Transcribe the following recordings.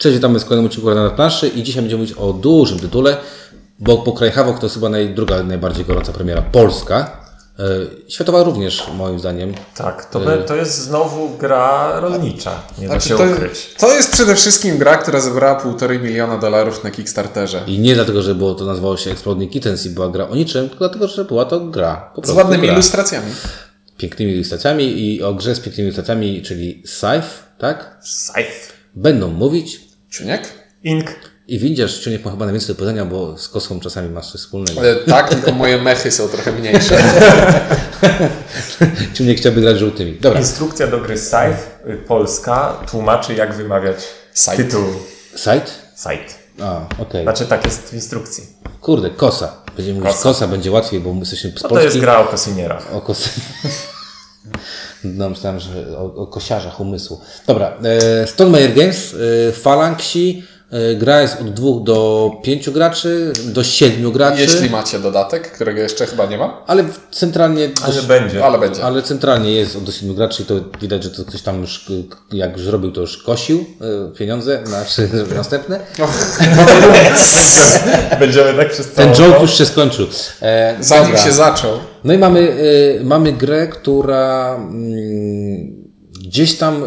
Cześć, witamy w kolejnym odcinku na planszy i dzisiaj będziemy mówić o dużym tytule, bo po Kraj Havok to jest chyba naj, druga najbardziej gorąca premiera polska. E, Światowa również, moim zdaniem. Tak, to, be, to jest znowu gra rolnicza, nie da Znaczy, się to, ukryć. to jest przede wszystkim gra, która zebrała półtorej miliona dolarów na Kickstarterze. I nie dlatego, że było to nazywało się Exploding Kittens i była gra o niczym, tylko dlatego, że była to gra. Po Z ładnymi gra. ilustracjami. Pięknymi ilustracjami i o grze z pięknymi ilustracjami, czyli Scythe, tak? Scythe. Będą mówić Ciuniek? Ink. i widzisz, Ciuniek ma chyba najwięcej do powiedzenia, bo z kosą czasami masz coś wspólnego. E, tak, tylko moje mechy są trochę mniejsze. Ciuniek chciałby grać żółtymi. Dobra. Instrukcja do gry Scythe, y, polska, tłumaczy jak wymawiać Scythe. tytuł Site? Scythe. A, okej. Znaczy tak jest w instrukcji. Kurde, kosa. Będziemy mówić kosa. Kosa. będzie łatwiej, bo my jesteśmy z No to jest gra o kosynierach. O kos... No myślałem, że o, o kosiarzach umysłu. Dobra, e, Stone Meyer Games, e, gra jest od dwóch do pięciu graczy, do siedmiu graczy, Jeśli macie dodatek, którego jeszcze chyba nie ma, ale centralnie Ale dość- będzie. ale będzie. ale centralnie jest od do siedmiu graczy i to widać, że to ktoś tam już, e, jak już robił, to już kosił e, pieniądze na następne. Będziemy tak przez Ten joke już się skończył. E, Zanim dobra. się zaczął. No i mamy, y, mamy grę, która mm, gdzieś tam y,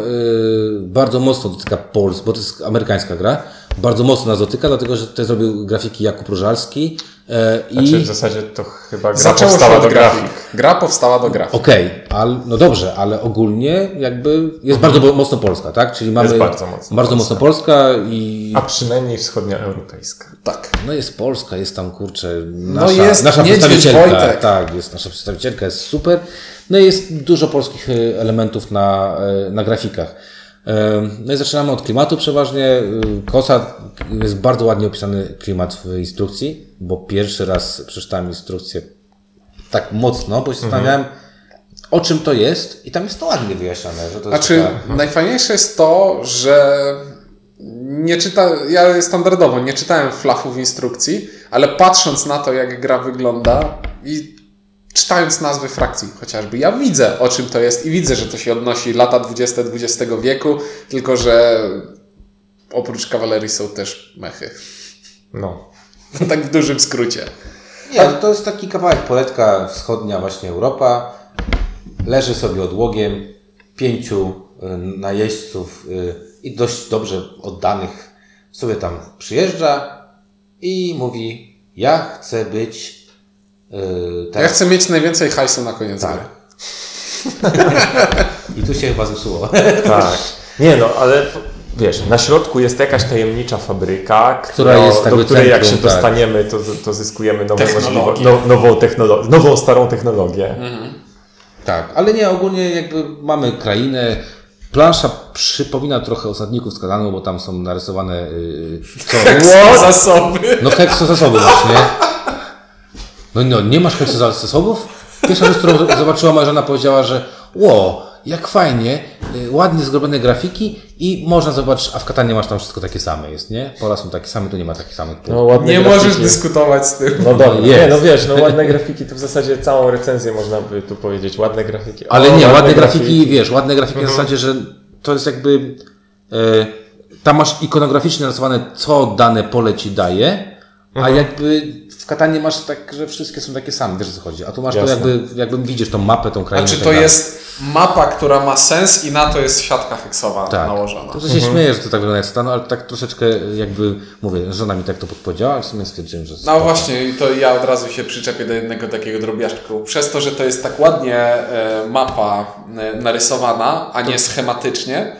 bardzo mocno dotyka Pols, bo to jest amerykańska gra. Bardzo mocno nas dotyka, dlatego że tutaj zrobił grafiki Jakub Różalski. E, I Znaczy w zasadzie to chyba gra Zaczęło powstała do grafik. grafik. Gra powstała do grafik. okej, ale no dobrze, ale ogólnie jakby jest bardzo bo- mocno polska, tak? Czyli mamy Mhm. bardzo mocno bardzo mocno polska i A przynajmniej wschodnioeuropejska. Tak. no jest Polska, jest tam kurczę nasza, jest nasza przedstawicielka. Wojtek. Tak, jest nasza przedstawicielka, jest super. No i jest dużo polskich e, elementów na, e, na grafikach. No i zaczynamy od klimatu przeważnie. E, Kosa jest bardzo ładnie opisany klimat w instrukcji, bo pierwszy raz przeczytałem instrukcję tak mocno, bo się zastanawiałem, o czym to jest i tam jest to ładnie wyjaśnione, że to jest Znaczy, taka... najfajniejsze jest to, że nie czyta, ja standardowo nie czytałem flafów instrukcji, ale patrząc na to, jak gra wygląda i czytając nazwy frakcji chociażby, ja widzę, o czym to jest i widzę, że to się odnosi lata 20 XX wieku, tylko że oprócz kawalerii są też mechy. No. tak w dużym skrócie. Nie, no to jest taki kawałek poletka wschodnia właśnie Europa. Leży sobie odłogiem pięciu y, najeźdźców y, i dość dobrze oddanych sobie tam przyjeżdża i mówi ja chcę być y, Ja teraz. chcę mieć najwięcej hajsu na koniec Tak. gry. I tu się chyba zepsuło. Tak. Nie no, ale wiesz, na środku jest jakaś tajemnicza fabryka, która jest do której jak się centrum, tak. dostaniemy, to, to zyskujemy nową, możliwość, no, nową, technolo- nową, starą technologię. Tak, ale nie, ogólnie jakby mamy krainę. Plansza przypomina trochę osadników z bo tam są narysowane y, co? Zasoby. No hekso zasoby masz, nie? No, no nie masz hekso zasobów? Pierwsza rzecz, którą zobaczyła moja żona powiedziała, że ło, jak fajnie, y, ładnie zrobione grafiki i można zobaczyć, a w Katanie masz tam wszystko takie same jest, nie? Pola są takie same, tu nie ma takich samych. No, ładne Nie grafiki. możesz dyskutować z tym. No dobra, jest. nie, no wiesz, no ładne grafiki, to w zasadzie całą recenzję można by tu powiedzieć, ładne grafiki. Ale O, nie, ładne grafiki, wiesz, ładne grafiki na zasadzie, że to jest jakby, e, tam masz ikonograficznie narysowane, co dane pole ci daje, a jakby w Katanie masz tak, że wszystkie są takie same, wiesz o co chodzi. A tu masz Jasne. to jakby, jakby widzisz tą mapę, tą krainę. Znaczy to tak dalej. jest mapa, która ma sens i na to jest siatka heksowa tak. nałożona. To, to się śmieje, że to tak wygląda jak stanu, ale tak troszeczkę jakby, mówię, żona mi tak to podpowiedziała, ale w sumie stwierdziłem, że No spoko. właśnie, i to ja od razu się przyczepię do jednego takiego drobiażdżku. Przez to, że to jest tak ładnie e, mapa e, narysowana, a nie schematycznie,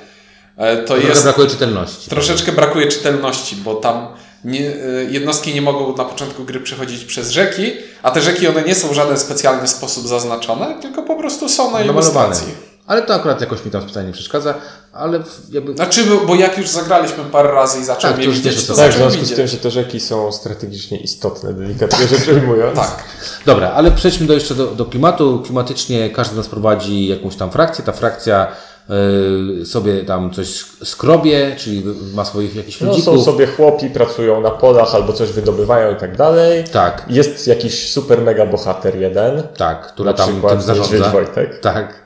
e, to Trochę jest brakuje czytelności. troszeczkę brakuje czytelności, bo tam nie, e, jednostki nie mogą na początku gry przechodzić przez rzeki, a te rzeki one nie są w żaden specjalny sposób zaznaczone, tylko po prostu są na ilustracji. Ale to akurat jakoś mi tam specjalnie nie przeszkadza, ale jakby... Znaczy, bo- jak już zagraliśmy parę razy i zaczął Tak, to już widzieć, to co Tak, w związku z tym, że te rzeki są strategicznie istotne, delikatnie rzecz ujmując. Tak. Dobra, ale przejdźmy do, jeszcze do, do klimatu. Klimatycznie każdy z nas prowadzi jakąś tam frakcję. Ta frakcja y, sobie tam coś skrobie, czyli ma swoich jakichś No, ludzików. są sobie chłopi, pracują na polach albo coś wydobywają i tak dalej. Tak, Jest jakiś super mega bohater jeden, tak, która na tam przykład tym zarządza. Wojtek. Tak.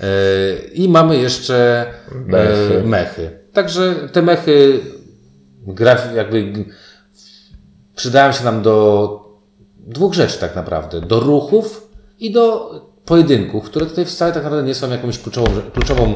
Y, I mamy jeszcze Mechy. mechy. mechy. Także te mechy jakby przydają się nam do dwóch rzeczy tak naprawdę. Do ruchów i do pojedynków, które tutaj wcale tak naprawdę nie są jakąś kluczową, kluczową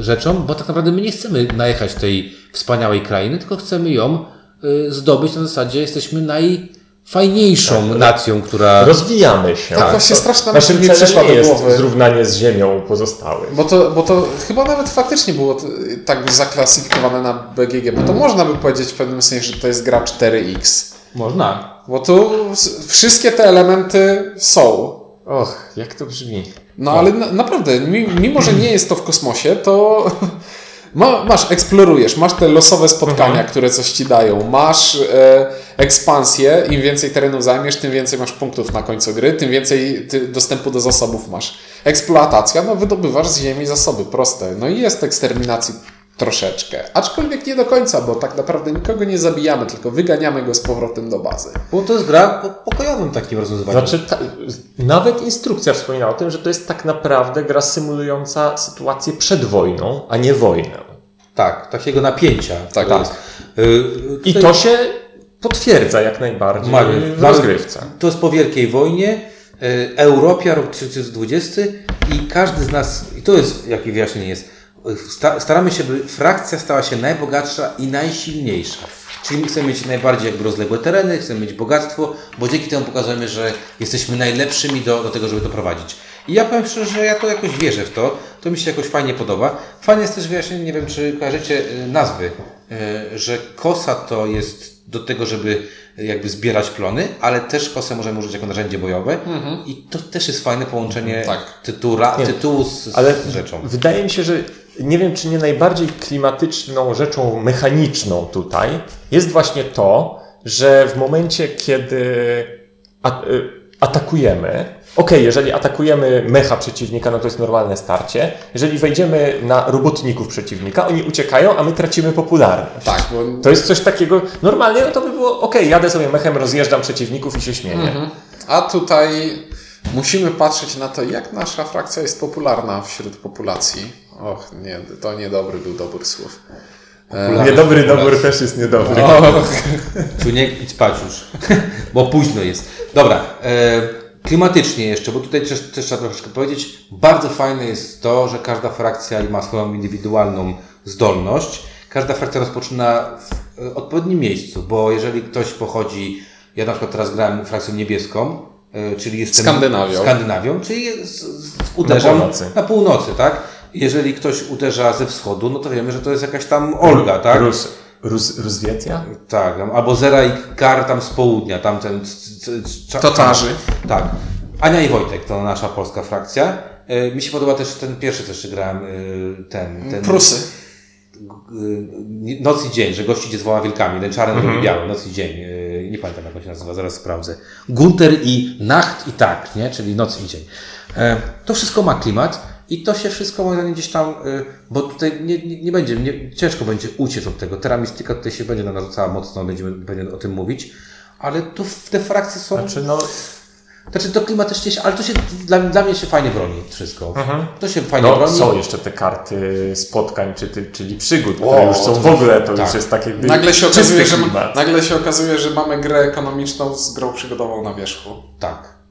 y, rzeczą, bo tak naprawdę my nie chcemy najechać tej wspaniałej krainy, tylko chcemy ją y, zdobyć na zasadzie jesteśmy najfajniejszą tak, nacją, która... Rozwijamy się. Tak, właśnie straszna Naszym mi przyszła do głowy. zrównanie z ziemią pozostałych. Bo to, bo to chyba nawet faktycznie było tak zaklasyfikowane na BGG, bo to można by powiedzieć w pewnym sensie, że to jest gra 4X. Można. Bo tu wszystkie te elementy są. Och, jak to brzmi. No ale na, naprawdę, mimo że nie jest to w kosmosie, to ma, masz, eksplorujesz, masz te losowe spotkania, mhm. które coś ci dają, masz e, ekspansję, im więcej terenów zajmiesz, tym więcej masz punktów na końcu gry, tym więcej ty, dostępu do zasobów masz. Eksploatacja, no wydobywasz z ziemi zasoby, proste. No i jest eksterminacji troszeczkę. Aczkolwiek nie do końca, bo tak naprawdę nikogo nie zabijamy, tylko wyganiamy go z powrotem do bazy. Bo to jest gra o pokojowym takim rozwiązaniu. Znaczy, ta, nawet instrukcja wspomina o tym, że to jest tak naprawdę gra symulująca sytuację przed wojną, a nie wojnę. Tak, takiego napięcia. Tak, tak. Yy, I to się potwierdza jak najbardziej Mamy, w rozgrywce. To jest po Wielkiej Wojnie, yy, Europia, rok 1920 i każdy z nas, i to jest, jakie wyjaśnienie jest, staramy się, by frakcja stała się najbogatsza i najsilniejsza. Czyli my chcemy mieć najbardziej jakby rozległe tereny, chcemy mieć bogactwo, bo dzięki temu pokazujemy, że jesteśmy najlepszymi do, do tego, żeby to prowadzić. I ja powiem szczerze, że ja to jakoś wierzę w to, to mi się jakoś fajnie podoba. Fajnie jest też wyjaśnienie, nie wiem czy kojarzycie y, nazwy, y, że kosa to jest do tego, żeby jakby zbierać plony, ale też kosę możemy użyć jako narzędzie bojowe mhm. i to też jest fajne połączenie tak. tytuła, tytułu z, ale z rzeczą. Wydaje mi się, że nie wiem, czy nie najbardziej klimatyczną rzeczą mechaniczną tutaj jest właśnie to, że w momencie, kiedy y, atakujemy, ok, jeżeli atakujemy mecha przeciwnika, no to jest normalne starcie. Jeżeli wejdziemy na robotników przeciwnika, oni uciekają, a my tracimy popularność. Tak, bo... To jest coś takiego, normalnie no to by było, ok, jadę sobie mechem, rozjeżdżam przeciwników i się śmieję. Mhm. A tutaj musimy patrzeć na to, jak nasza frakcja jest popularna wśród populacji. Och, nie, to niedobry był dobór słów. E, niedobry dobór też jest niedobry. Tu nie idź spać już, bo późno jest. Dobra, e, klimatycznie jeszcze, bo tutaj też, też trzeba troszeczkę powiedzieć. Bardzo fajne jest to, że każda frakcja ma swoją indywidualną zdolność. Każda frakcja rozpoczyna w e, odpowiednim miejscu, bo jeżeli ktoś pochodzi, ja na przykład teraz grałem frakcją niebieską, czyli jestem Skandynawią, Skandynawią czyli jest, uderzam na północy. na północy, tak? Jeżeli ktoś uderza ze wschodu, no to wiemy, że to jest jakaś tam Olga, tak? Rus, Rus, Ruswietia? Tak, albo Zera i Kar tam z południa, tamten... Totarzy. Tak. Ania i Wojtek to nasza polska frakcja. E, mi się podoba też ten pierwszy, też grałem, e, ten... ten Prusy. E, noc i dzień, że gości idzie z dwoma wilkami, ten czarny -hmm. biały, noc i dzień. Nie pamiętam jak on się nazywa, zaraz sprawdzę. Gunter i Nacht i tak, nie? czyli noc i dzień. To wszystko ma klimat. I to się wszystko moim gdzieś tam, y, bo tutaj nie, nie, nie będzie, nie, ciężko będzie uciec od tego. Teramistyka tutaj się będzie nam narzucała mocno, będziemy, będziemy o tym mówić, ale tu te frakcje są... Znaczy, no... Znaczy to klimatycznie się, ale to się dla, dla mnie się fajnie broni wszystko. Mhm. To się fajnie no, broni. Są jeszcze te karty spotkań, czy, czyli przygód, o, które już są w ogóle, to tak. już jest takie nagle się, okazuje, że, nagle się okazuje, że mamy grę ekonomiczną z grą przygodową na wierzchu. Tak.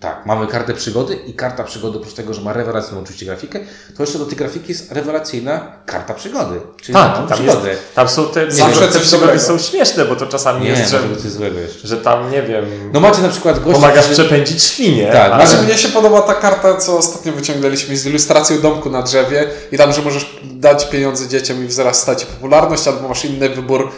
Tak, mamy kartę przygody i karta przygody, oprócz tego, że ma rewelacyjną oczywiście grafikę, to jeszcze do tej grafiki jest rewelacyjna karta przygody. Czyli tak, tam, przygody. Jest, tam są te, Zawsze te przygody są śmieszne, bo to czasami nie, jest, że, że tam, nie wiem, no macie na przykład gości, pomagasz przepędzić świnie. Tak, ale... Znaczy, mnie się podoba ta karta, co ostatnio wyciągnęliśmy z ilustracją domku na drzewie i tam, że możesz dać pieniądze dzieciom i wzrastać popularność, albo masz inny wybór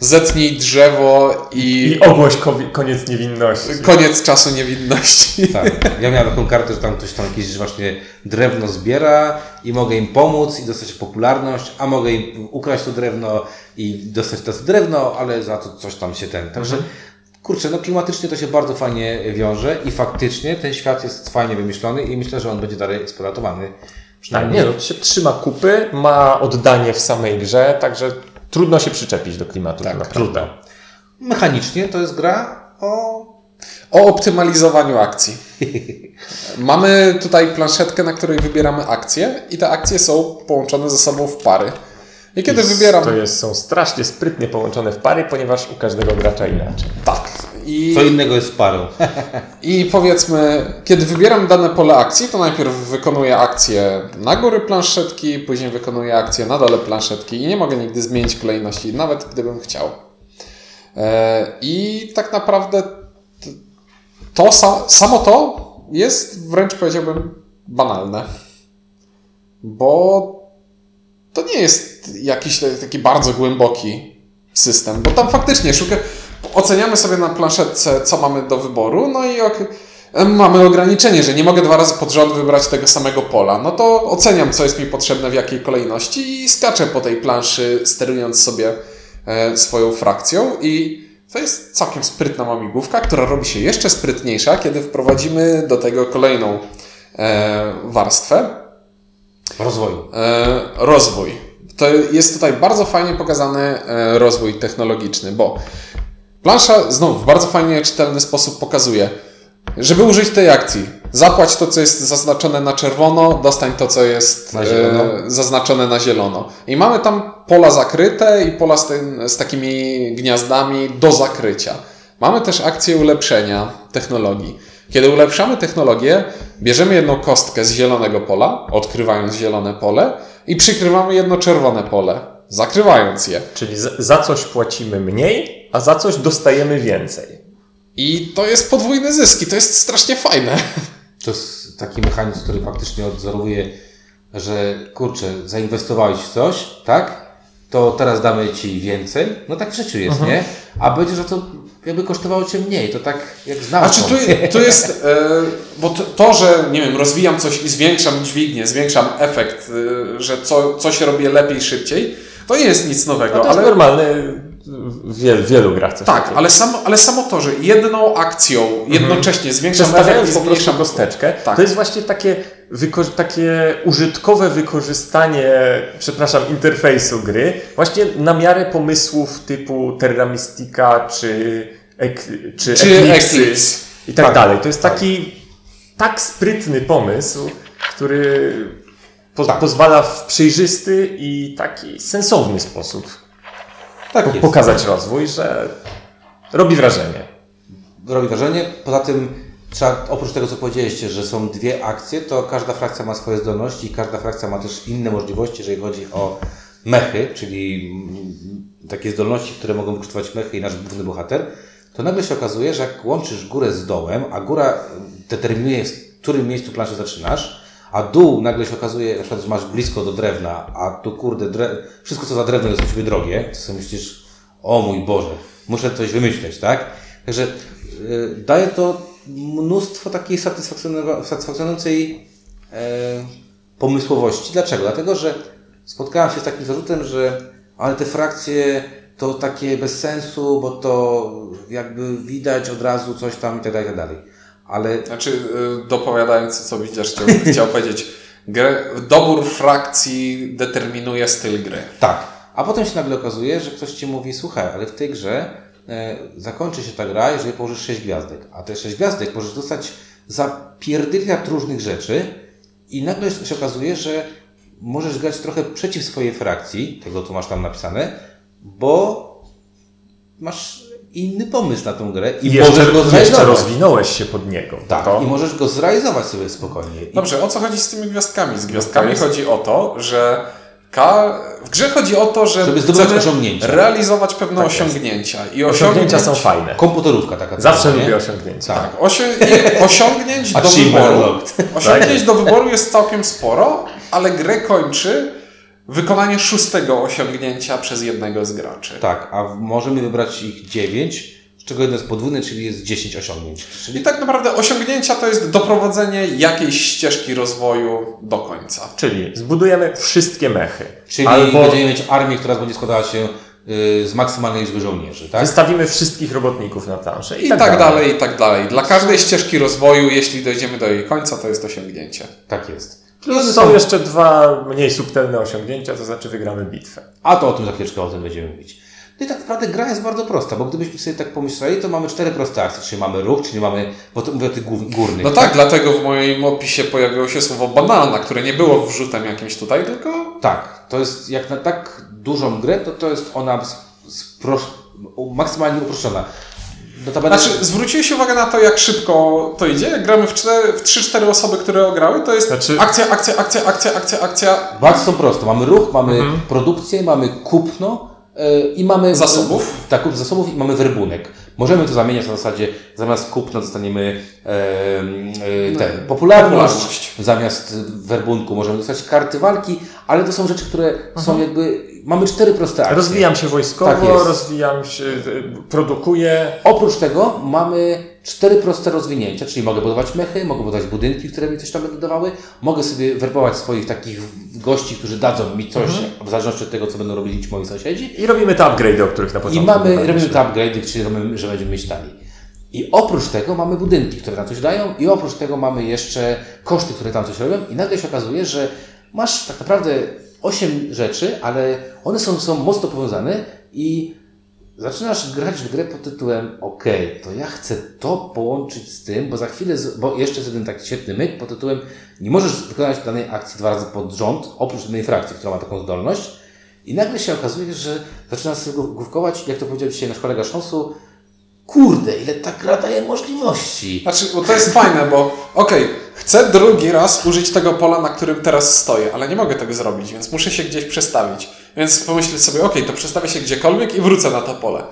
zetnij drzewo i... I ogłoś koniec niewinności. Koniec czasu niewinności. Tak. Ja miałem taką kartę, że tam ktoś tam jakieś właśnie drewno zbiera i mogę im pomóc i dostać popularność, a mogę im ukraść to drewno i dostać to drewno, ale za to coś tam się ten. Także mhm. kurczę, no klimatycznie to się bardzo fajnie wiąże i faktycznie ten świat jest fajnie wymyślony i myślę, że on będzie dalej eksploatowany. Tak, nie, no, się trzyma kupy, ma oddanie w samej grze, także trudno się przyczepić do klimatu. Tak, trudno. Mechanicznie to jest gra o... O optymalizowaniu akcji. Mamy tutaj planszetkę, na której wybieramy akcje i te akcje są połączone ze sobą w pary. I kiedy I wybieram... To jest, są strasznie sprytnie połączone w pary, ponieważ u każdego gracza inaczej. Tak. I, Co innego jest parą. I powiedzmy, kiedy wybieram dane pole akcji, to najpierw wykonuję akcję na góry planszetki, później wykonuję akcję na dole planszetki i nie mogę nigdy zmienić kolejności, nawet gdybym chciał. E, I tak naprawdę to sa- samo to jest wręcz powiedziałbym banalne. Bo to nie jest jakiś taki bardzo głęboki system, bo tam faktycznie szuka, oceniamy sobie na planszetce, co mamy do wyboru, no i ok, mamy ograniczenie, że nie mogę dwa razy pod rząd wybrać tego samego pola. No to oceniam, co jest mi potrzebne, w jakiej kolejności i skaczę po tej planszy, sterując sobie e, swoją frakcją i to jest całkiem sprytna mamigłówka, która robi się jeszcze sprytniejsza, kiedy wprowadzimy do tego kolejną e, warstwę, Rozwoju. E, rozwój. To jest tutaj bardzo fajnie pokazany rozwój technologiczny, bo plansza znowu w bardzo fajnie czytelny sposób pokazuje, żeby użyć tej akcji, zapłać to, co jest zaznaczone na czerwono, dostań to, co jest Na e, zaznaczone na zielono. I mamy tam pola zakryte i pola z, tym, z takimi gniazdami do zakrycia. Mamy też akcję ulepszenia technologii. Kiedy ulepszamy technologię, bierzemy jedną kostkę z zielonego pola, odkrywając zielone pole i przykrywamy jedno czerwone pole, zakrywając je. Czyli za, coś płacimy mniej, a za coś dostajemy więcej. I to jest podwójny zysk i to jest strasznie fajne. To jest taki mechanizm, który faktycznie odzorowuje, że kurczę, zainwestowałeś w coś, tak? To teraz damy ci więcej. No tak w życiu jest, nie? A będzie, że to jakby kosztowało cię mniej. To tak jak A znam. czy tu, tu jest, e, bo to, to, że nie wiem, rozwijam coś i zwiększam dźwignię, zwiększam efekt, e, że co, coś robię lepiej, szybciej, to nie jest nic nowego. No to ale... jest normalne w wielu, wielu grach. coś Tak, ale samo, ale samo to, że jedną akcją jednocześnie zwiększam efekt Przestawiając po prostu kosteczkę, Tak. to jest właśnie takie, takie użytkowe wykorzystanie, przepraszam, interfejsu gry, właśnie na miarę pomysłów typu Terra Mystica czy, ek, czy, Czy Eclipse Eclipse. i tak, Tak. dalej. To jest taki tak sprytny pomysł, który po- Tak. pozwala w przejrzysty i taki sensowny sposób tak po- jest. pokazać rozwój, że robi wrażenie. robi wrażenie. Poza tym, trzeba, oprócz tego, co powiedzieliście, że są dwie akcje, to każda frakcja ma swoje zdolności i każda frakcja ma też inne możliwości, jeżeli chodzi o mechy, czyli takie zdolności, które mogą wykorzystywać mechy i nasz główny bohater, to nagle się okazuje, że jak łączysz górę z dołem, a góra determinuje, w którym miejscu planszy zaczynasz, a dół nagle się okazuje, na przykład, że masz blisko do drewna, a tu kurde, wszystko co za drewno jest u Ciebie drogie, to sobie myślisz, o mój Boże, muszę coś wymyśleć, tak? Także y, daje to mnóstwo takiej satysfakcjonującej e, pomysłowości. Dlaczego? Dlatego, że spotkałem się z takim zarzutem, że ale te frakcje to takie bez sensu, bo to jakby widać od razu coś tam i tak dalej, i tak dalej. Ale Znaczy, y, dopowiadając, co widzisz, chciał, chciał powiedzieć, grę, dobór frakcji determinuje styl gry. Tak. A potem się nagle okazuje, że ktoś ci mówi, słuchaj, ale w tej grze e, zakończy się ta gra, jeżeli położysz 6 gwiazdek. A te 6 gwiazdek możesz dostać za pierdyliard różnych rzeczy i nagle się okazuje, że możesz grać trochę przeciw swojej frakcji, tego co masz tam napisane, bo masz inny pomysł na tą grę i jeszcze, możesz go jeszcze zrealizować. rozwinąłeś się pod niego. Tak, To- i możesz go zrealizować sobie spokojnie. I Dobrze, o co chodzi z tymi gwiazdkami? Z gwiazdkami jest- chodzi o to, że ka... w grze chodzi o to, że Żeby chcemy osiągnięcia. realizować pewne Tak osiągnięcia. I Osiągnięcia osiągnięć... są fajne. Komputerówka taka. Zawsze nie? lubię osiągnięcia. Tak. I osiągnięć do wyboru. Osiągnięć do wyboru jest całkiem sporo, ale grę kończy wykonanie szóstego osiągnięcia przez jednego z graczy. Tak, a możemy wybrać ich 9, z czego jedno jest podwójne, czyli jest 10 osiągnięć. Czyli I tak naprawdę osiągnięcia to jest doprowadzenie jakiejś ścieżki rozwoju do końca. Czyli zbudujemy wszystkie mechy. czyli Albo będziemy mieć armię, która będzie składała się y, z maksymalnej liczby żołnierzy, tak? wystawimy wszystkich robotników na planszę. I, tak, dalej, i tak dalej. Dla każdej ścieżki rozwoju, jeśli dojdziemy do jej końca, to jest osiągnięcie. Tak jest. Plus są jeszcze dwa mniej subtelne osiągnięcia, to znaczy wygramy bitwę. A to o tym za chwileczkę o tym będziemy mówić. No i tak naprawdę gra jest bardzo prosta, bo gdybyśmy sobie tak pomyśleli, to mamy cztery proste akcje, czyli mamy ruch, czyli mamy, bo to mówię o tych górnych. No tak, dlatego w moim opisie pojawiło się słowo banalna, które nie było wrzutem jakimś tutaj, tylko Tak, To jest jak na tak dużą grę, to to jest ona spro, maksymalnie uproszczona. Notabene... Znaczy, zwróciłeś uwagę na to, jak szybko to idzie? Jak gramy w, w 3-4 osoby, które ograły, to jest znaczy... akcja, akcja, akcja, akcja, akcja, akcja. Bardzo prosto. Mamy ruch, mamy mhm. produkcję, mamy kupno yy, i mamy... Zasobów. Tak, zasobów i mamy werbunek. Możemy to zamieniać na zasadzie, zamiast kupna dostaniemy e, e, tę popularność, popularność, zamiast werbunku możemy dostać karty walki, ale to są rzeczy, które mhm. są jakby, mamy cztery proste akcje. Rozwijam się wojskowo, tak rozwijam się, produkuję. Oprócz tego mamy cztery proste rozwinięcia, czyli mogę budować mechy, mogę budować budynki, które mi coś tam będą dawały, mogę sobie werbować swoich takich gości, którzy dadzą mi coś, mhm. w zależności od tego, co będą robili moi sąsiedzi. I robimy te upgrade, o których na początku I mamy, robimy te upgrade, czyli robimy, że będziemy mieć taniej. I oprócz tego mamy budynki, które nam coś dają, i oprócz tego mamy jeszcze koszty, które tam coś robią, i nagle się okazuje, że masz tak naprawdę osiem rzeczy, ale one są, są mocno powiązane i zaczynasz grać w grę pod tytułem OK, to ja chcę to połączyć z tym, bo za chwilę, bo jeszcze jest jeden taki świetny myk pod tytułem nie możesz wykonać danej akcji dwa razy pod rząd, oprócz jednej frakcji, która ma taką zdolność i nagle się okazuje, że zaczynasz sobie główkować, jak to powiedział dzisiaj nasz kolega Sząsu, kurde, ile ta gra daje możliwości. Znaczy, bo to jest fajne, bo okej, okay, chcę drugi raz użyć tego pola, na którym teraz stoję, ale nie mogę tego zrobić, więc muszę się gdzieś przestawić. Więc pomyślę sobie, okej, okay, to przestawię się gdziekolwiek i wrócę na to pole.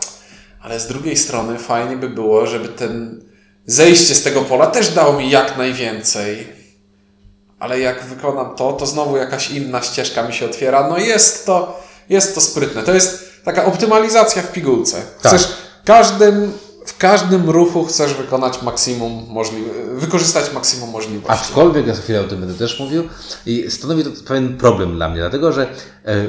Ale z drugiej strony fajnie by było, żeby ten zejście z tego pola też dało mi jak najwięcej. Ale jak wykonam to, to znowu jakaś inna ścieżka mi się otwiera. No jest to, jest to sprytne. To jest taka optymalizacja w pigułce. Tak. Chcesz każdym w każdym ruchu chcesz wykonać maksimum możliwe, wykorzystać maksimum możliwości. Aczkolwiek, ja za chwilę o tym będę też mówił i stanowi to pewien problem dla mnie, dlatego że e,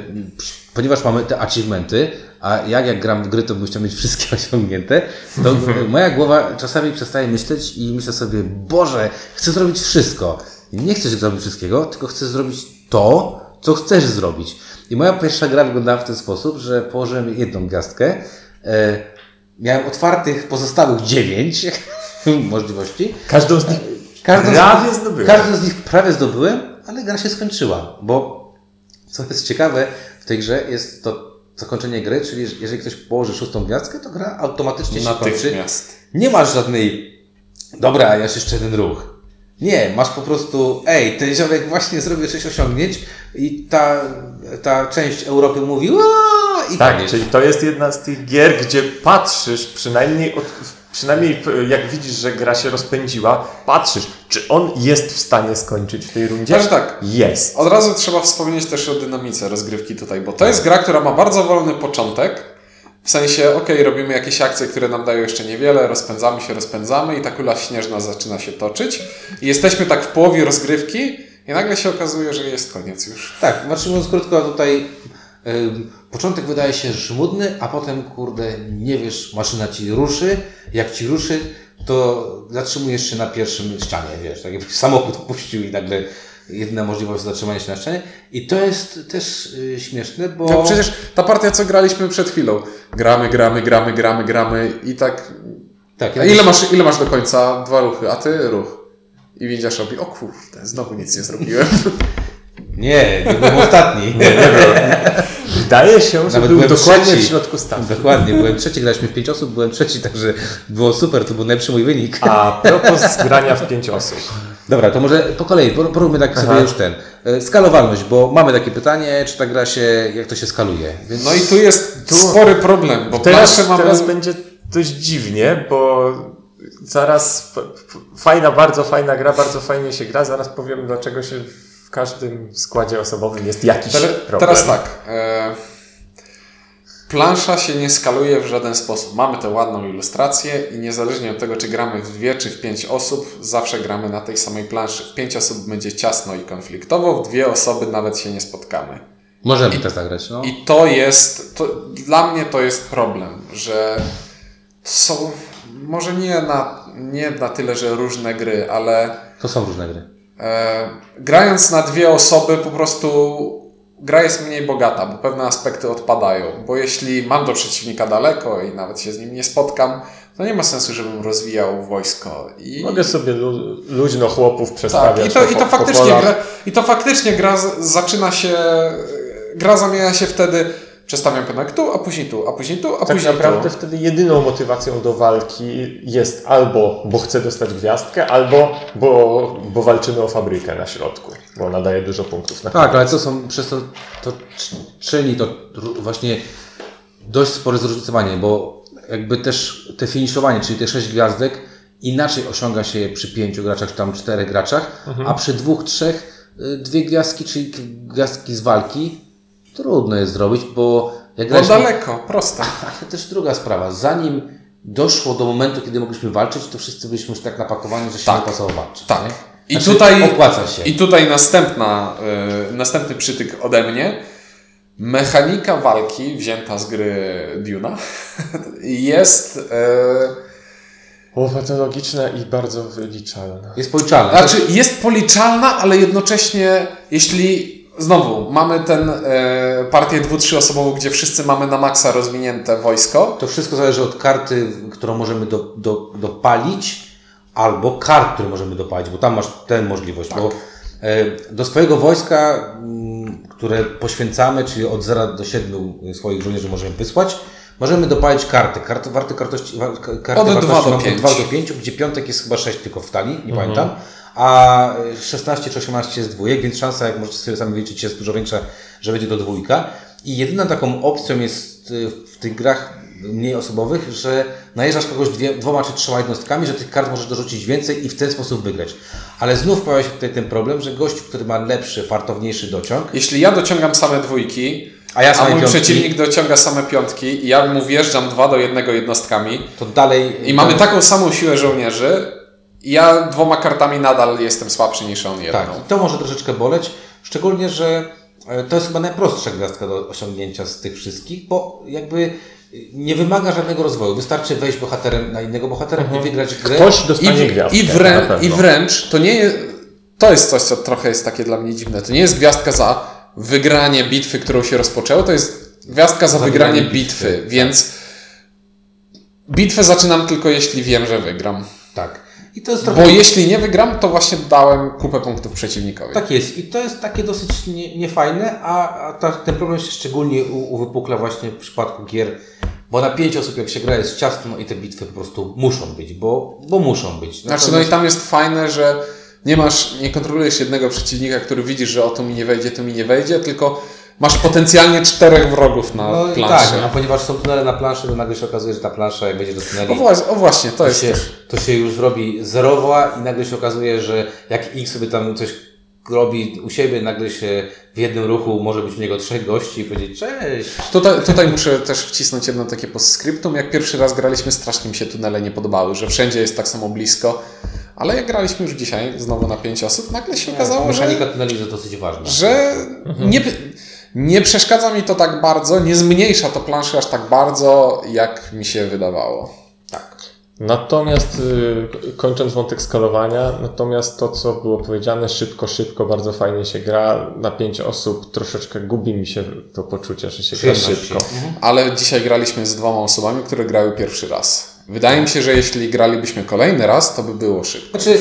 ponieważ mamy te achievementy, a jak jak gram w gry, to bym chciał mieć wszystkie osiągnięte, to moja głowa czasami przestaje myśleć i myślę sobie, Boże, chcę zrobić wszystko. Nie chcesz zrobić wszystkiego, tylko chcę zrobić to, co chcesz zrobić. I moja pierwsza gra wyglądała w ten sposób, że położyłem jedną gwiazdkę, e, miałem otwartych pozostałych dziewięć możliwości. Każdą z nich każdą prawie z, zdobyłem. Każdą z nich prawie zdobyłem, ale gra się skończyła, bo co jest ciekawe w tej grze jest to zakończenie gry, czyli jeżeli ktoś położy szóstą gwiazdkę, to gra automatycznie się kończy. Nie masz żadnej, dobra, ja jeszcze jeden ruch. Nie, masz po prostu, ej, ten ziomek właśnie zrobił sześć osiągnięć i ta, ta część Europy mówi, i Tak, koniec. czyli to jest jedna z tych gier, gdzie patrzysz, przynajmniej, od, przynajmniej jak widzisz, że gra się rozpędziła, patrzysz, czy on jest w stanie skończyć w tej rundzie? Znaczy tak, jest. Od razu trzeba wspomnieć też o dynamice rozgrywki tutaj, bo to jest gra, która ma bardzo wolny początek, w sensie, ok, robimy jakieś akcje, które nam dają jeszcze niewiele, rozpędzamy się, rozpędzamy i ta kula śnieżna zaczyna się toczyć. I jesteśmy tak w połowie rozgrywki i nagle się okazuje, że jest koniec już. Tak, znaczy mówiąc krótko, tutaj Początek wydaje się żmudny, a potem, kurde, nie wiesz, maszyna ci ruszy. Jak ci ruszy, to zatrzymujesz się na pierwszym ścianie, wiesz, tak jakbyś samochód puścił i nagle jedyna możliwość zatrzymania się na ścianie. I to jest też y, śmieszne, bo... No przecież ta partia, co graliśmy przed chwilą. Gramy, gramy, gramy, gramy, gramy i tak... Tak, a ile, masz, ile masz do końca? Dwa ruchy, a ty ruch. I widzisz, robi, o kurde, znowu nic nie zrobiłem. Nie, nie byłem ostatni. Nie, nie byłem. Wydaje się, że Nawet był dokładnie trzeci. w środku stawki. Dokładnie, byłem trzeci, graliśmy w pięć osób, byłem trzeci, także było super, to był najlepszy mój wynik. A propos grania w pięć osób. Dobra, to może po kolei, poróbmy tak sobie już ten. E, skalowalność, bo mamy takie pytanie, czy ta gra się, jak to się skaluje. Więc... No i tu jest tu... spory problem, bo teraz, mamy... teraz będzie dość dziwnie, bo zaraz fajna, bardzo fajna gra, bardzo fajnie się gra, zaraz powiem dlaczego się w każdym składzie osobowym jest jakiś Te, problem. Teraz tak. E, plansza się nie skaluje w żaden sposób. Mamy tę ładną ilustrację i niezależnie od tego, czy gramy w dwie czy w pięć osób, zawsze gramy na tej samej planszy. W pięć osób będzie ciasno i konfliktowo, w dwie osoby nawet się nie spotkamy. Możemy I, to zagrać, no. I to jest, to, dla mnie to jest problem, że są, może nie na, nie na tyle, że różne gry, ale... To są różne gry. E, grając na dwie osoby, po prostu gra jest mniej bogata, bo pewne aspekty odpadają. Bo jeśli mam do przeciwnika daleko i nawet się z nim nie spotkam, to nie ma sensu, żebym rozwijał wojsko. I... Mogę sobie luźno chłopów przestawiać. Tak, i to, i to, faktycznie, gra, i to faktycznie gra zaczyna się gra zamienia się wtedy, przestawiam pionek tu, a później tu, a później tu, a Tak później naprawdę tu. wtedy jedyną motywacją do walki jest albo, bo chcę dostać gwiazdkę, albo bo, bo walczymy o fabrykę na środku, bo ona daje dużo punktów na Tak, ale to są przez to, to czyni to właśnie dość spore zróżnicowanie, bo jakby też te finiszowanie, czyli te sześć gwiazdek, inaczej osiąga się je przy pięciu graczach, czy tam czterech graczach, a przy dwóch, trzech y, dwie gwiazdki, czyli gwiazdki z walki, trudno jest zrobić, bo jak Bo daleko, proste. ale też druga sprawa, zanim doszło do momentu, kiedy mogliśmy walczyć, to wszyscy byliśmy już tak napakowani, że się Tak. nie opłacało walczyć. Tak. nie? I Znaczy, tutaj opłaca się. I tutaj następna, y, następny przytyk ode mnie. Mechanika walki wzięta z gry Duna jest. Y, O, patologiczne i bardzo wyliczalne. Jest policzalne. znaczy, jest policzalna, ale jednocześnie, jeśli znowu mamy ten y, partię dwu, trzyosobową, gdzie wszyscy mamy na maksa rozwinięte wojsko, To wszystko zależy od karty, którą możemy do, do, dopalić, albo kart, które możemy dopalić, bo tam masz tę możliwość. Bo e, do swojego wojska, które poświęcamy, czyli od 0 do 7 swoich żołnierzy możemy wysłać, możemy dopalić karty. karty warte kartości, karty Od wartości dwa do mam od pięć. 2 do 5, gdzie piątek jest chyba 6 tylko w talii, nie pamiętam. A 16 czy 18 jest dwójek, więc szansa, jak możecie sobie sami wyliczyć, jest dużo większa, że będzie to dwójka. I jedyną taką opcją jest y, w tych grach mniej osobowych, że najeżdżasz kogoś dwie, dwoma czy trzema jednostkami, że tych kart możesz dorzucić więcej i w ten sposób wygrać. Ale znów pojawia się tutaj ten problem, że gościu, który ma lepszy, fartowniejszy dociąg, jeśli ja dociągam same dwójki, a ja a mój piątki, przeciwnik dociąga same piątki i ja mu wjeżdżam dwa do jednego jednostkami, to dalej... I mamy taką samą siłę żołnierzy. I Ja dwoma kartami nadal jestem słabszy niż on jedną. Tak, i to może troszeczkę boleć, szczególnie, że e, to jest chyba najprostsza gwiazdka do osiągnięcia z tych wszystkich, bo jakby nie wymaga żadnego rozwoju. Wystarczy wejść bohaterem na innego bohatera i wygrać grę. Ktoś I, dostanie w, gwiazdkę. i, wrę. I wręcz to nie jest. To jest coś, co trochę jest takie dla mnie dziwne. To nie jest gwiazdka za wygranie bitwy, którą się rozpoczęło, to jest gwiazdka za, Za wygranie wygranie bitwy. bitwy, tak. Więc bitwę zaczynam tylko jeśli wiem, że wygram. Tak. I to jest trochę... Bo jeśli nie wygram, to właśnie dałem kupę punktów przeciwnikowi. Tak jest. I to jest takie dosyć nie, niefajne, a, a ta, ten problem się szczególnie uwypukla właśnie w przypadku gier, bo na pięć osób jak się gra jest ciasno i te bitwy po prostu muszą być, bo, bo muszą być. Znaczy, no i tam jest fajne, że nie masz, nie kontrolujesz jednego przeciwnika, który widzisz, że o tu mi nie wejdzie, tu mi nie wejdzie, tylko masz potencjalnie czterech wrogów na no planszy. tak, a ponieważ są tunele na planszy, to nagle się okazuje, że ta plansza jak wejdzie do tuneli, o, właśnie, o właśnie, to to jest się, to się już robi zerowa i nagle się okazuje, że jak X sobie tam coś robi u siebie, nagle się w jednym ruchu może być u niego trzech gości i powiedzieć cześć. Tutaj, tutaj muszę też wcisnąć jedno takie postscriptum. Jak pierwszy raz graliśmy, strasznie mi się tunele nie podobały, że wszędzie jest tak samo blisko. Ale jak graliśmy już dzisiaj, znowu na pięć osób, nagle się okazało, że, Mechanika tuneli jest dosyć ważna. że nie, nie przeszkadza mi to tak bardzo, nie zmniejsza to planszy aż tak bardzo, jak mi się wydawało. Tak. Natomiast y, kończąc wątek skalowania, natomiast to, co było powiedziane, szybko, szybko, bardzo fajnie się gra. Na pięć osób troszeczkę gubi mi się to poczucie, że się gra Przyjemności. szybko. Ale dzisiaj graliśmy z dwoma osobami, które grały pierwszy raz. Wydaje mi się, że jeśli gralibyśmy kolejny raz, to by było szybko. Znaczy,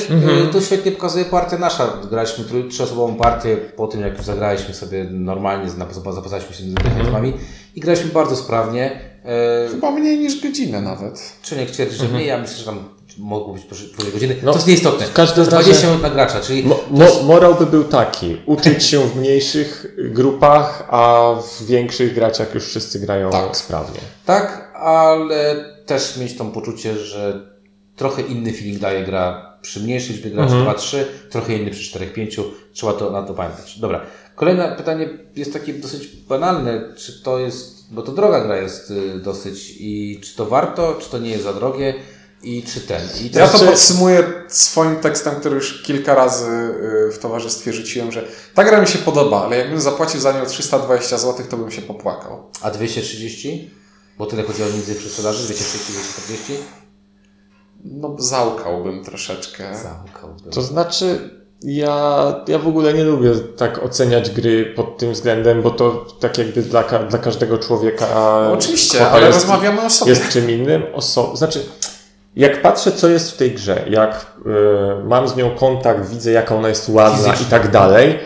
y, to świetnie pokazuje partia nasza. Graliśmy trój- trzyosobową partię po tym, jak już zagraliśmy sobie normalnie, zna- zapoznaliśmy się z mechanizmami i graliśmy bardzo sprawnie. E, Chyba mniej niż godzinę nawet. Czyniek twierdzi, że nie, ja myślę, że tam mogło być pół- pół godziny. No, to jest nieistotne. w każdym to jest razie- 20 minut na gracza, czyli Mo, mo, morał by był taki, uczyć się w mniejszych grupach, a w większych grać jak już wszyscy grają Tak. sprawnie. tak, ale też mieć to poczucie, że trochę inny feeling daje gra przy mniejszej liczbie graczy, 2-3, trochę inny przy 4-5. Trzeba to na to pamiętać. Dobra. Kolejne pytanie jest takie dosyć banalne. Czy to jest, bo to droga gra jest y, dosyć i czy to warto, czy to nie jest za drogie i czy ten. I Ja to podsumuję swoim tekstem, który już kilka razy y, w towarzystwie rzuciłem, że ta gra mi się podoba, ale jakbym zapłacił za nią 320 zł, to bym się popłakał. a 230? Bo tyle chodziło między przy sprzedaży, 230, 240? No, załkałbym troszeczkę. Zamkałbym. To znaczy, ja, ja w ogóle nie lubię tak oceniać gry pod tym względem, bo to tak jakby dla, ka- dla każdego człowieka. No, oczywiście, ale jest, rozmawiamy o sobie. jest czym innym. Oso- znaczy, jak patrzę, co jest w tej grze, jak y, mam z nią kontakt, widzę, jaka ona jest ładna Fizycznie. i tak dalej,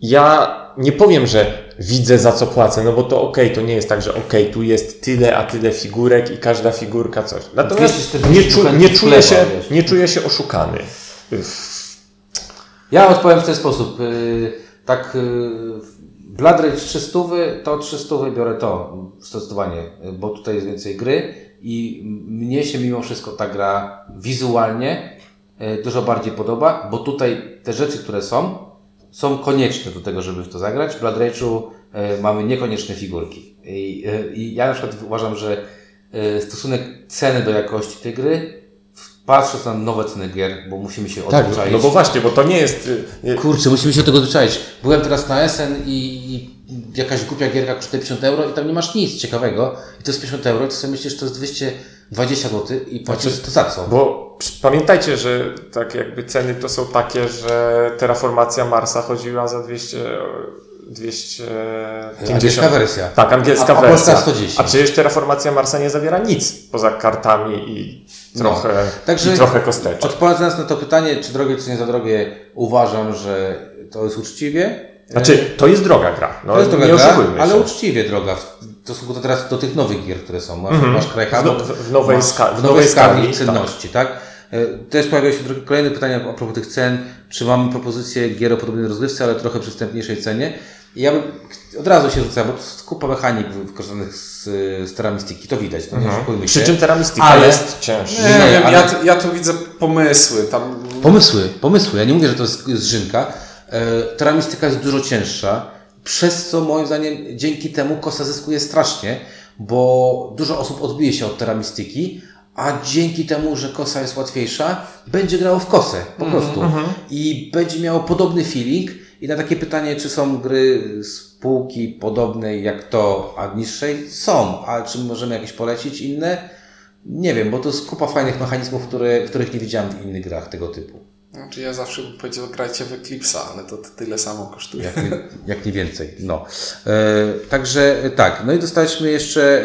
ja nie powiem, że widzę za co płacę, no bo to okej, to nie jest tak, że okej, tu jest tyle, a tyle figurek i każda figurka coś. Natomiast 240 nie, czu, nie, czuję się, nie czuję się oszukany. Ja odpowiem w ten sposób. Yy, Tak, yy, Blood Rage 300, to 300 biorę to zdecydowanie, bo tutaj jest więcej gry i mnie się mimo wszystko ta gra wizualnie yy, dużo bardziej podoba, bo tutaj te rzeczy, które są, są konieczne do tego, żeby w to zagrać. W Blood Rage'u yy, mamy niekonieczne figurki. I, yy, I ja na przykład uważam, że yy, stosunek ceny do jakości tej gry, patrząc na nowe ceny gier, bo musimy się Tak, odzwyczaić. no bo właśnie, bo to nie jest... y, Kurczę, musimy się do tego doczepić. Byłem teraz na SN i, i jakaś głupia gierka kosztuje 50 euro i tam nie masz nic ciekawego. I to jest 50 euro, to sobie myślisz, że to jest 220 zł i płacisz Znaczy- to za co? Bo pamiętajcie, że tak jakby ceny to są takie, że terraformacja Marsa chodziła za 200... 250. Angielska wersja. Tak, angielska A- a wersja. 110. A przecież terraformacja Marsa nie zawiera nic poza kartami i trochę, Także i trochę kosteczek. Odpowiadając na to pytanie, czy drogie, czy nie za drogie, uważam, że to jest uczciwie. Znaczy, to jest droga gra. No, To jest droga nie gra, ale uczciwie droga w stosunku teraz do tych nowych gier, które są. Masz, Mhm. masz Cry W, no, w, nowej, masz w nowej skali tak. cenności, tak? E, Też pojawiają się kolejne pytania a propos tych cen. Czy mamy propozycję gier o podobnej rozgrywce, ale trochę przystępniejszej cenie? Ja bym od razu się rzucę, bo to jest kupa mechanik wykorzystanych z, z Terramistiki, to widać, to nie oszukujmy się. Mhm. Przy czym Terra Mystica Ale- jest cięższa. Nie, Nie, wiem, ale- ja, tu- ja tu widzę pomysły. Tam Pomysły, pomysły. Ja nie mówię, że to jest zżynka. E, Terramistyka jest dużo cięższa, przez co moim zdaniem dzięki temu kosa zyskuje strasznie, bo dużo osób odbije się od terramistyki, a dzięki temu, że kosa jest łatwiejsza, będzie grało w kosę, po prostu. I będzie miało podobny feeling. I na takie pytanie, czy są gry z półki podobnej jak to, a niższej? Są. A czy możemy jakieś polecić inne? Nie wiem, bo to jest kupa fajnych mechanizmów, które, których nie widziałem w innych grach tego typu. Znaczy ja zawsze bym powiedział, grajcie w Eclipse'a, ale to, tyle samo kosztuje. Jak nie, jak nie więcej. No. E, także e, tak, no i dostaliśmy jeszcze e,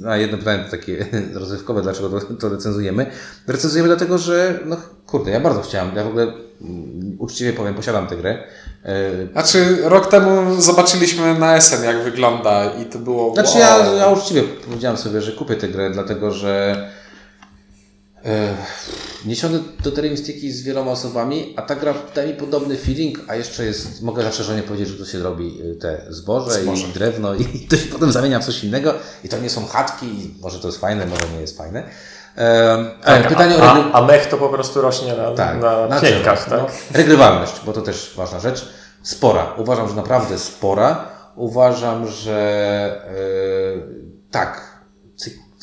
na jedno pytanie takie rozrywkowe, dlaczego to, to recenzujemy. Recenzujemy dlatego, że no kurde, ja bardzo chciałem, ja w ogóle mm, uczciwie powiem, posiadam tę grę. E, Znaczy rok temu zobaczyliśmy na SN jak wygląda i to było Znaczy wow. ja, ja uczciwie powiedziałem sobie, że kupię tę grę, dlatego że e, nie siądę do terramistyki z wieloma osobami, a ta gra daje mi podobny feeling, a jeszcze jest, mogę zawsze żonie powiedzieć, że to się robi y, te zboże, Zboże. i drewno i to się potem zamienia w coś innego i to nie są chatki, i może to jest fajne, może nie jest fajne. E, Tak, pytanie o a, regry- a, mech to po prostu rośnie na, tak, na, drzewo. pienkach, tak? No, regrywalność, bo to też ważna rzecz. Spora. Uważam, że naprawdę spora. Uważam, że e, tak.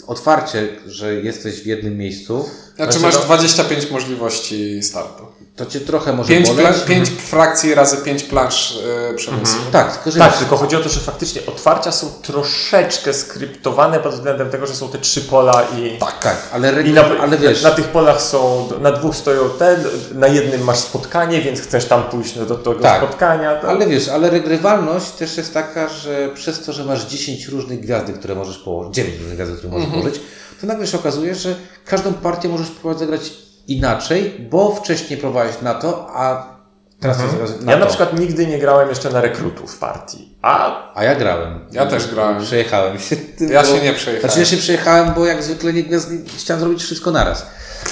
Otwarcie, że jesteś w jednym miejscu, Znaczy Znaczy, masz no- 25 możliwości startu. to cię trochę może 5, boleć. pla- pięć frakcji razy 5 plansz yy, przemysłu. Tak, tylko że Tak, wiesz, tylko chodzi o to, że faktycznie otwarcia są troszeczkę skryptowane pod względem tego, że są te trzy pola i, Tak. tak, ale, i na, ale wiesz, na tych polach są, na dwóch stoją te, na jednym masz spotkanie, więc chcesz tam pójść do tego Tak. spotkania. To... ale wiesz, ale regrywalność też jest taka, że przez to, że masz 10 różnych gwiazdek, które możesz położyć, 9 różnych gwiazdek, które możesz położyć, to nagle się okazuje, że każdą partię możesz próbować zagrać inaczej, bo wcześniej próbowałeś na to, a teraz chcesz zagrać na Ja to. na przykład nigdy nie grałem jeszcze na rekrutów w partii, a A ja grałem. Ja też grałem. Przejechałem się. Tym, Ja bo- się nie przejechałem. Znaczy ja się przejechałem, bo jak zwykle nie, nie, chciałem zrobić wszystko naraz.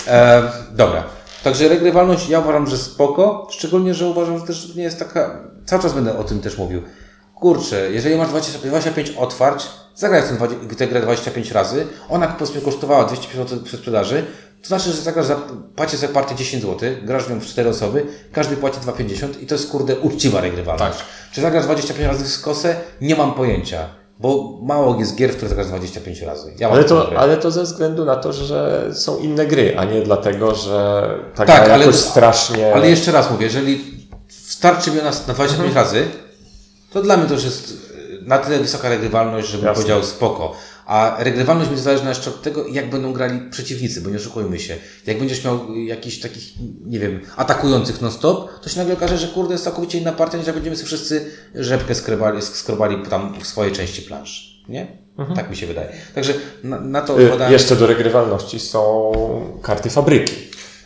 E, dobra. Także regrywalność ja uważam, że spoko. Szczególnie, że uważam, że też nie jest taka... Cały czas będę o tym też mówił. Kurczę, jeżeli masz 20, 25 otwarć, zagraj w tę 20 tę grę 25 razy, ona powiedzmy kosztowała 250 zł przy sprzedaży, to znaczy, że zagrasz za, płacisz za partię 10 zł, grasz w nią w 4 osoby, każdy płaci 2,50 i to jest kurde uczciwa regrywalność. Tak. Czy zagrasz 25 razy w skosę? Nie mam pojęcia. Bo mało jest gier, w których zagrasz 25 razy. Ja Ale to, ale to ze względu na to, że są inne gry, a nie dlatego, że ta Tak, gra ale- jakoś strasznie... Ale jeszcze raz mówię, jeżeli starczy mi ona na 25 Mhm. razy, to dla mnie to już jest e, na tyle wysoka regrywalność, żebym Jasne. powiedział spoko. A regrywalność będzie zależna jeszcze od tego, jak będą grali przeciwnicy, bo nie oszukujmy się. Jak będziesz miał jakichś takich, nie wiem, atakujących non-stop, to się nagle okaże, że kurde jest całkowicie inna partia, niż jak będziemy sobie wszyscy rzepkę skrobali, skrobali tam w swojej części plansz. Nie? Tak mi się wydaje. Także na, na to Y, odpowiadałem. Jeszcze do regrywalności są karty fabryki.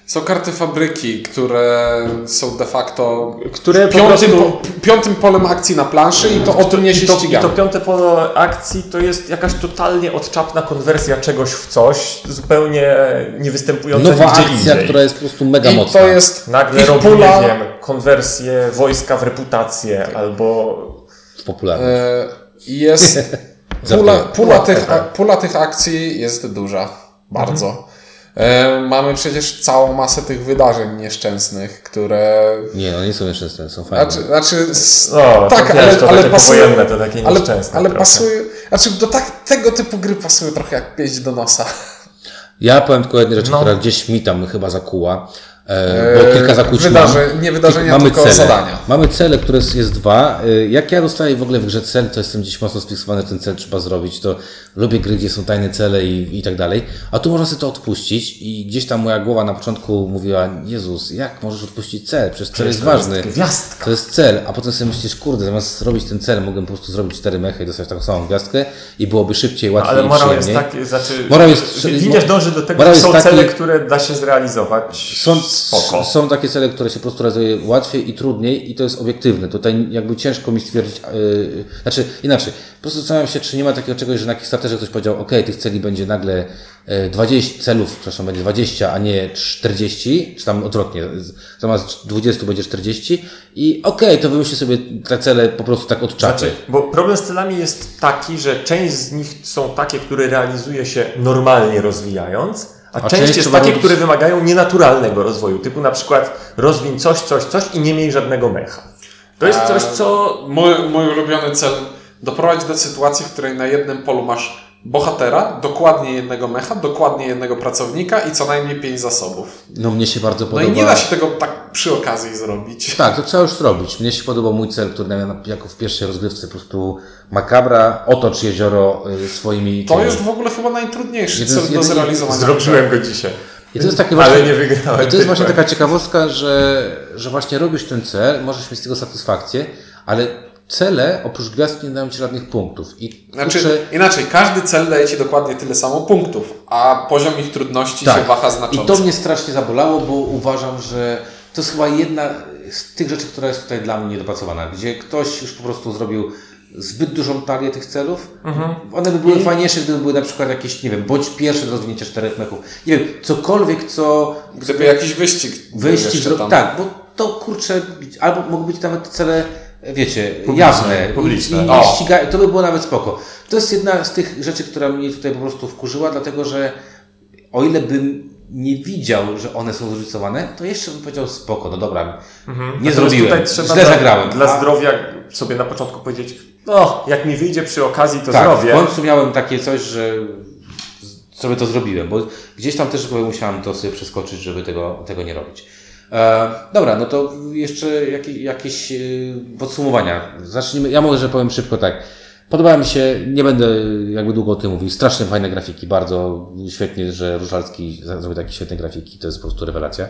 Są karty fabryki, które są de facto Które po piątym, prostu- po, piątym polem akcji na planszy i to o tym nie się I to, I ścigamy. to piąte pole akcji to jest jakaś totalnie odczapna konwersja czegoś w coś, zupełnie nie występująca Nowa nigdzie akcja, indziej. która jest po prostu mega I mocna. to jest Nagle robi, pula, nie wiem, konwersję wojska w reputację albo... popularna. e, jest pula, pula, tych, tak. pula tych akcji jest duża. Bardzo. E, mamy przecież całą masę tych wydarzeń nieszczęsnych, które Nie, no nie są nieszczęsne, są fajne. Znaczy, znaczy s- No, tak, ale, to ale takie pasuje, powojenne, to takie ale, nieszczęsne ale trochę. pasuje, znaczy do tak, tego typu gry pasuje trochę jak pięść do nosa. Ja powiem tylko jednej rzeczy, No. która gdzieś mi tam chyba zakuła, e, bo kilka zakłuć wydarzeń, mam. nie wydarzenia, Mamy tylko cele. zadania. Mamy cele, które jest, jest dwa. E, Jak ja dostaję w ogóle w grze cel, to jestem gdzieś mocno sfiksowany, ten cel trzeba zrobić. To lubię gry, gdzie są tajne cele i, i tak dalej. A tu można sobie to odpuścić i gdzieś tam moja głowa na początku mówiła, Jezus, jak możesz odpuścić cel? Przecież cel jest ważny. Gwiazdka. To jest cel, a potem sobie myślisz, kurde, zamiast zrobić ten cel, mogłem po prostu zrobić cztery mechy i dostać taką samą gwiazdkę i byłoby szybciej, łatwiej Ale i morał jest taki, znaczy, Morał jest- Widzisz, dąży do tego, że jest są taki- cele, które da się zrealizować Są, spoko. są takie cele, które się po prostu realizuje łatwiej i trudniej i to jest obiektywne. Tutaj jakby ciężko mi stwierdzić, yy, znaczy inaczej, po prostu zastanawiam się, czy nie ma takiego czegoś, że na Kickstarterze ktoś powiedział, ok, tych celi będzie nagle yy, 20, celów, przepraszam, będzie 20, a nie 40, czy tam odwrotnie, zamiast 20 będzie 40 i okej, to wymyślcie sobie te cele po prostu tak od czapy. Znaczy, bo problem z celami jest taki, że część z nich są takie, które realizuje się normalnie rozwijając, a, A część, część jest takie, robić- które wymagają nienaturalnego rozwoju, typu na przykład rozwiń coś, coś, coś i nie miej żadnego mecha. To jest coś, co Mój, mój ulubiony cel doprowadź do sytuacji, w której na jednym polu masz bohatera, dokładnie jednego mecha, dokładnie jednego pracownika i co najmniej pięć zasobów. No mnie się bardzo No podoba. i nie da się tego tak przy okazji zrobić. Tak, to trzeba już zrobić. Mnie się podobał mój cel, który miałem jako w pierwszej rozgrywce po prostu makabra, otocz jezioro y, swoimi... To tymi- jest w ogóle chyba najtrudniejszy Jeden cel do zrealizowania. zrobiłem go dzisiaj. I to jest takie Ale właśnie, nie wygrałem. I to jest właśnie taka ciekawostka, że, że właśnie robisz ten cel, możesz mieć z tego satysfakcję, ale cele oprócz gwiazd nie dają ci żadnych punktów. I Znaczy, kurczę, inaczej, każdy cel daje Ci dokładnie tyle samo punktów, a poziom ich trudności się waha Tak. I znacząco. to mnie strasznie zabolało, bo uważam, że to jest chyba jedna z tych rzeczy, która jest tutaj dla mnie niedopracowana, gdzie ktoś już po prostu zrobił zbyt dużą talię tych celów. Mhm. One by były fajniejsze, gdyby były na przykład jakieś, nie wiem, bądź pierwsze do rozwinięcia czterech mechów. Nie wiem, cokolwiek, co Gdyby jakiś wyścig wyścig zro... Tak, bo to kurczę, albo mogą być nawet cele, wiecie, Publiczne, jawne. publiczne. I, i O. ściga... To by było nawet spoko. To jest jedna z tych rzeczy, która mnie tutaj po prostu wkurzyła, dlatego że o ile bym nie widział, że one są zróżnicowane, to jeszcze bym powiedział spoko, no dobra, nie Natomiast zrobiłem, źle dla, zagrałem. Dla A- zdrowia sobie na początku powiedzieć, no, jak mi wyjdzie przy okazji, to tak, zrobię. w końcu miałem takie coś, że sobie to zrobiłem, bo gdzieś tam też musiałem to sobie przeskoczyć, żeby tego, tego nie robić. E, dobra, no to jeszcze jakie, jakieś e, podsumowania. Zacznijmy, ja może powiem szybko tak. Podoba mi się, nie będę jakby długo o tym mówił, strasznie fajne grafiki, bardzo świetnie, że Różalski za- zrobił takie świetne grafiki, to jest po prostu rewelacja.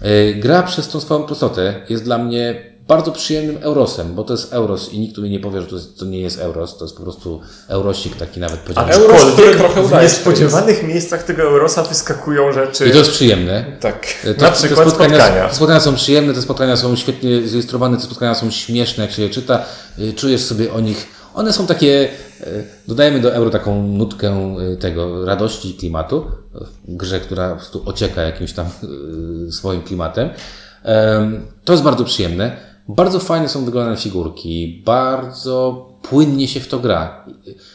E, Gra przez tą swoją prostotę jest dla mnie bardzo przyjemnym Eurosem, bo to jest Euros i nikt tu mi nie powie, że to, jest, to nie jest Euros, to jest po prostu Eurosik taki nawet powiedziałbym. Euro- Euros, który trochę w niespodziewanych miejscach tego Eurosa wyskakują rzeczy. I to jest przyjemne. Tak. To, Na przykład spotkania. Te spotkania są przyjemne, te spotkania są świetnie zilustrowane, te spotkania są śmieszne, jak się je czyta. Y, Czujesz sobie o nich. One są takie, y, dodajemy do euro taką nutkę y, tego radości i klimatu w grze, która po prostu ocieka jakimś tam swoim klimatem. Em, To jest bardzo przyjemne. Bardzo fajnie są wyglądane figurki, bardzo płynnie się w to gra.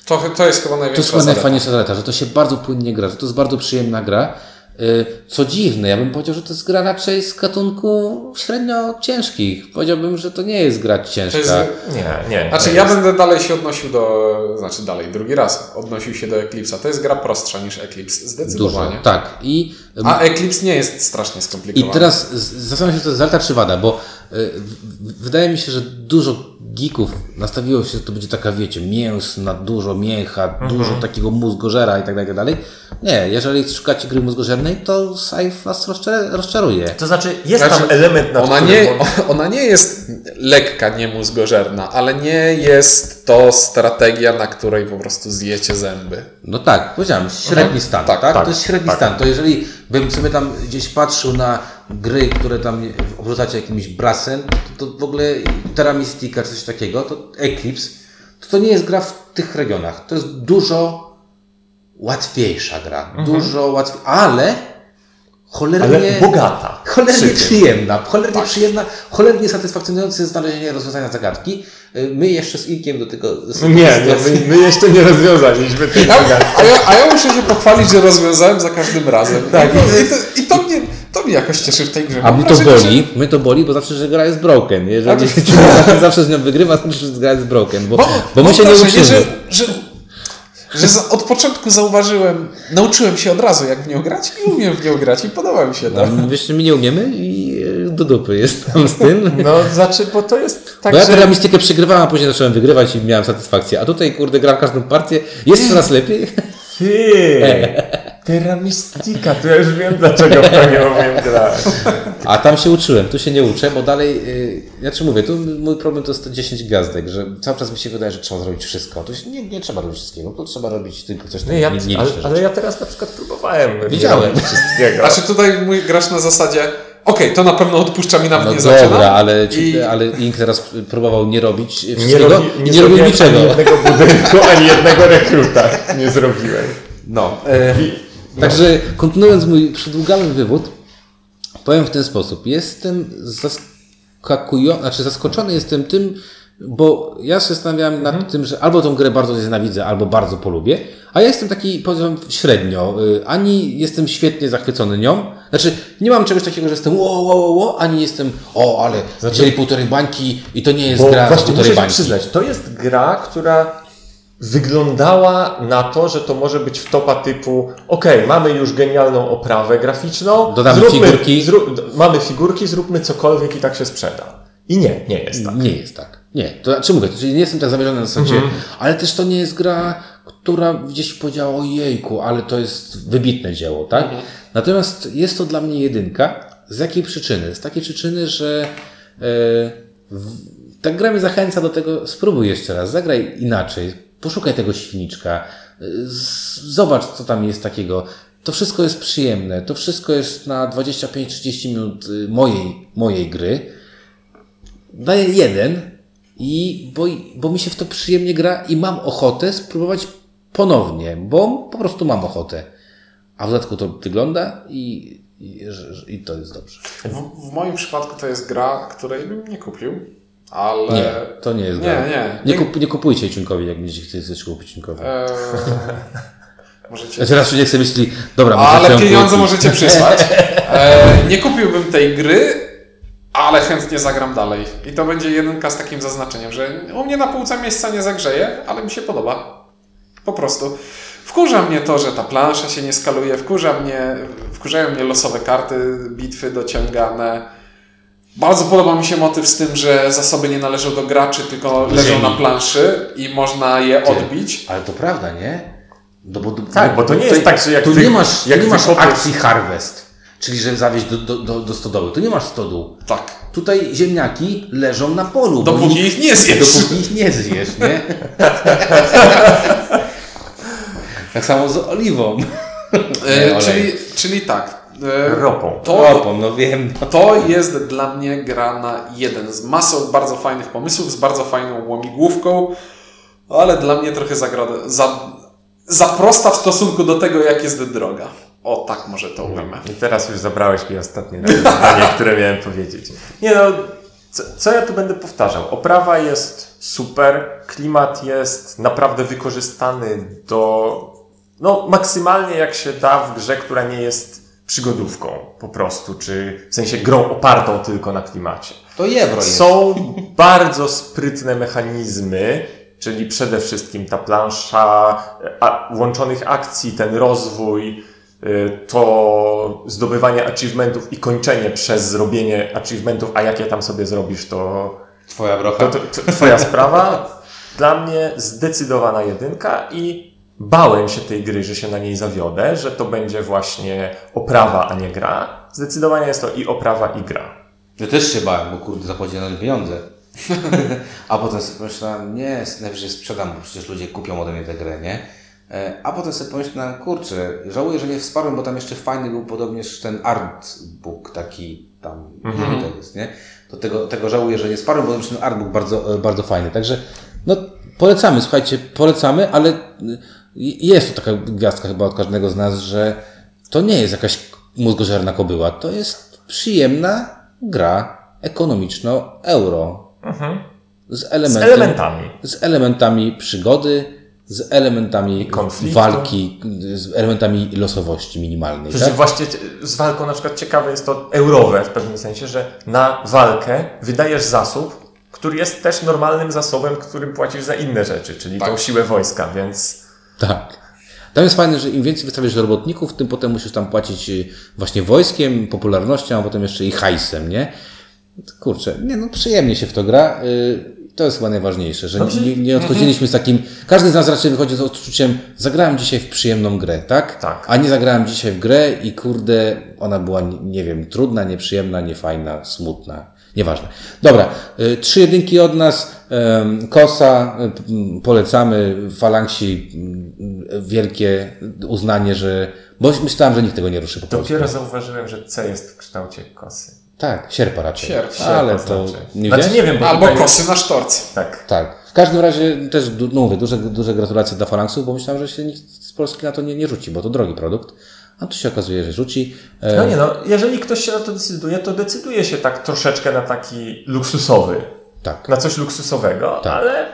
To, to jest chyba To największa jest chyba najfajniejsza zaleta, że to się bardzo płynnie gra, że to jest bardzo przyjemna gra. Y, Co dziwne, ja bym powiedział, że to jest gra raczej z gatunku średnio ciężkich. Powiedziałbym, że to nie jest gra ciężka. Jest, Nie, nie. znaczy nie ja jest. będę dalej się odnosił do, znaczy dalej, drugi raz odnosił się do Eclipse'a. To jest gra prostsza niż Eclipse, Dużo, zdecydowanie. tak. I, A Eclipse nie jest strasznie I skomplikowany. teraz z- zastanawiam się, czy to jest zaleta czy wada, bo y, w- wydaje mi się, że dużo geeków nastawiło się, że to będzie taka, wiecie, mięsna, dużo mięcha, dużo takiego mózgożera i tak dalej, tak dalej. Nie, jeżeli szukacie gry mózgożernej, to Scythe was rozczar- rozczaruje. To znaczy, jest Znaczy, tam element, na Ona którym nie, on- ona nie jest lekka, nie mózgożerna, ale nie jest to strategia, na której po prostu zjecie zęby. No tak, powiedziałem, średni stan, tak? Tak, To tak, jest średni tak. stan. To jeżeli bym sobie tam gdzieś patrzył na gry, które tam obrzucacie jakimś brasem, to, to w ogóle Terra Mystica czy coś takiego, to Eclipse, to to nie jest gra w tych regionach. To jest dużo łatwiejsza gra. Dużo łatwiej, ale cholernie... ale bogata. Cholernie przyjemna, cholernie Tak. przyjemna, cholernie satysfakcjonujące znalezienie rozwiązania zagadki. Y, My jeszcze z Inkiem do tego... Nie, nie my, my jeszcze nie rozwiązaliśmy tej A, zagadki. a, ja, a ja muszę się pochwalić, że rozwiązałem za każdym razem. Tak. I, to, i, to, mnie, to mnie jakoś cieszy w tej grze. A mnie to boli, mnie to boli, bo znaczy, że gra jest broken. Jeżeli człowiek zawsze z nią wygrywa, to znaczy, że gra jest broken, bo, Bo, bo my się nie uczymy. że, że, że za, od początku zauważyłem, nauczyłem się od razu, jak w nią grać i umiem w nią grać i podoba mi się to. No, wiesz, my nie umiemy i e, do dupy jest tam z tym. No, znaczy, bo to jest tak, Bo ja że... mistykę przegrywałem, a później zacząłem wygrywać i miałem satysfakcję. A tutaj, kurde, gram każdą partię, jest coraz lepiej. Ty! Terra Mystica, to ja już wiem, dlaczego w to nie umiem grać. A tam się uczyłem, tu się nie uczę, bo dalej, yy, ja ci mówię, tu mój problem to jest te 10 gwiazdek, że cały czas mi się wydaje, że trzeba zrobić wszystko. To się nie, nie trzeba robić wszystkiego, to trzeba robić tylko coś, co Nie, ja, nie, nie ale, ale ja teraz na przykład próbowałem. Widziałem. Wszystkiego. Znaczy tutaj mój grasz na zasadzie, okej, to na pewno odpuszczam i nawet No nie dobra, zaczynam. ale, ci, I, ale Ink teraz próbował nie robić nie, wszystkiego robi, nie, nie robił niczego. Ani jednego budynku, ani jednego rekruta nie zrobiłem. No. E, Także kontynuując mój przydługały wywód, powiem w ten sposób. Jestem zaskakujący, znaczy zaskoczony jestem tym, bo ja się zastanawiałem nad tym, że albo tą grę bardzo znienawidzę, albo bardzo polubię, a ja jestem taki, powiem, średnio. Y, Ani jestem świetnie zachwycony nią, znaczy nie mam czegoś takiego, że jestem wo, wo, wo, wo, ani jestem, o, ale wzięli półtorej bańki i to nie jest Bo gra właśnie półtorej bańki. przyznać, to jest gra, która wyglądała na to, że to może być wtopa typu ok, mamy już genialną oprawę graficzną, Dodamy figurki. Zrób, mamy figurki, zróbmy cokolwiek i tak się sprzeda. I nie, nie jest tak. Nie jest tak. Nie. To znaczy mówię, czyli nie jestem tak zamierzony na zasadzie, Mhm. ale też to nie jest gra, która gdzieś powiedziała o jejku, ale to jest wybitne dzieło, tak? Mhm. Natomiast jest to dla mnie jedynka. Z jakiej przyczyny? Z takiej przyczyny, że e, w, ta gra mnie zachęca do tego, spróbuj jeszcze raz, zagraj inaczej, poszukaj tego silniczka, e, z- zobacz, co tam jest takiego. To wszystko jest przyjemne, to wszystko jest na 25-30 minut y, mojej, mojej gry daję jeden i bo, bo mi się w to przyjemnie gra i mam ochotę spróbować ponownie, bo po prostu mam ochotę. A w dodatku to wygląda i, i, i to jest dobrze. w, w moim przypadku to jest gra, której bym nie kupił, ale... Nie, to nie jest Nie, gra. nie. Nie, kup, nie kupujcie Ciunkowi, jak będziecie chcieli coś kupić Ciunkowi. Eee, możecie... Ja teraz człowiek sobie myśli, dobra, Ale pieniądze kupić. możecie przysłać. E, nie kupiłbym tej gry, ale chętnie zagram dalej. I to będzie jedynka z takim zaznaczeniem, że u mnie na półce miejsca nie zagrzeje, ale mi się podoba. Po prostu. Wkurza mnie to, że ta plansza się nie skaluje, wkurza mnie, wkurzają mnie losowe karty, bitwy dociągane. Bardzo podoba mi się motyw z tym, że zasoby nie należą do graczy, tylko leżą ziemi. na planszy i można je odbić. Ale to prawda, nie? No bo, Tak, bo to nie jest tak, że jak tu wy- nie masz, jak nie masz akcji harvest, czyli że zawieźć do, do, do, do stodoły. Tu nie masz stodół. Tak. Tutaj ziemniaki leżą na polu. Dopóki nikt- ich nie zjesz. Dopóki ich nie zjesz, nie? tak samo z oliwą. E, czyli, czyli tak. E, Ropą. To, Opą, no wiem. to jest dla mnie gra na jeden z masą bardzo fajnych pomysłów, z bardzo fajną łamigłówką, ale dla mnie trochę zagroda, za, za prosta w stosunku do tego, jak jest droga. O, tak może to ujmę. I teraz już zabrałeś mi ostatnie zdanie, które miałem powiedzieć. Nie no, co, co ja tu będę powtarzał? Oprawa jest super, klimat jest naprawdę wykorzystany do, no maksymalnie jak się da w grze, która nie jest przygodówką po prostu, czy w sensie grą opartą tylko na klimacie. To jebro jest. Są bardzo sprytne mechanizmy, czyli przede wszystkim ta plansza a, łączonych akcji, ten rozwój, to zdobywanie achievementów i kończenie przez zrobienie achievementów, a jakie tam sobie zrobisz, to, Twoja brocha. to, to, to twoja sprawa. Dla mnie zdecydowana jedynka i bałem się tej gry, że się na niej zawiodę, że to będzie właśnie oprawa, a nie gra. Zdecydowanie jest to i oprawa, i gra. Ja też się bałem, bo kurde zapłaciłem na pieniądze. A potem sobie pomyślałem, nie, najwyżej sprzedam, bo przecież ludzie kupią ode mnie tę grę, nie? E, A potem sobie pomyślałem, kurczę, żałuję, że nie wsparłem, bo tam jeszcze fajny był podobnież ten artbook taki tam, Mhm. to jest, nie? To tego, tego żałuję, że nie wsparłem, bo ten artbook bardzo, e, bardzo fajny. Także, no, polecamy, słuchajcie, polecamy, ale y, jest to taka gwiazdka chyba od każdego z nas, że to nie jest jakaś mózgożerna kobyła, to jest przyjemna gra ekonomiczno-euro. Z, Z elementem, elementami. z elementami przygody, z elementami konfliktu. walki, z elementami losowości minimalnej. Przecież Tak? właśnie z walką na przykład ciekawe jest to eurowe w pewnym sensie, że na walkę wydajesz zasób, który jest też normalnym zasobem, którym płacisz za inne rzeczy, czyli tą siłę wojska, więc tak. Tam jest fajne, że im więcej wystawiasz robotników, tym potem musisz tam płacić y, właśnie wojskiem, popularnością, a potem jeszcze i hajsem, nie? Kurczę, nie no, przyjemnie się w to gra. y, To jest chyba najważniejsze, że nie, nie odchodziliśmy z takim. Każdy z nas raczej wychodzi z odczuciem, zagrałem dzisiaj w przyjemną grę, tak? Tak. A nie zagrałem dzisiaj w grę i kurde, ona była, nie- wiem, trudna, nieprzyjemna, niefajna, smutna. Nieważne. Dobra, y, trzy jedynki od nas. Kosa, y, polecamy. Falangsi, m, wielkie uznanie, że. Bo myślałem, że nikt tego nie ruszy po polsku. dopiero zauważyłem, że C jest w kształcie kosy. Tak, sierpa raczej. Sierp, Ale Sierpa to. Nie znaczy nie wiem, bo Albo kosy Jest, na sztorc. tak. Tak. W każdym razie też, no mówię, duże, duże gratulacje dla Falanksów, bo myślałem, że się nikt z Polski na to nie, nie rzuci, bo to drogi produkt. A tu się okazuje, że rzuci. E, No nie no, jeżeli ktoś się na to decyduje, to decyduje się tak troszeczkę na taki luksusowy, Tak. na coś luksusowego, ale,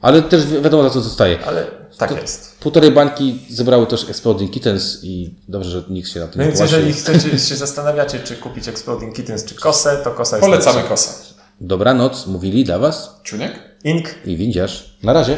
Ale też wi- wiadomo, za co zostaje. ale tak jest. Półtorej bańki zebrały też Exploding Kittens i dobrze, że nikt się na tym nie Więc jeżeli chcecie się zastanawiacie, czy kupić Exploding Kittens, czy kosę, to kosa jest Polecamy kosę. Dobranoc, mówili dla Was Czuniek? Ink i windziarz. Na razie.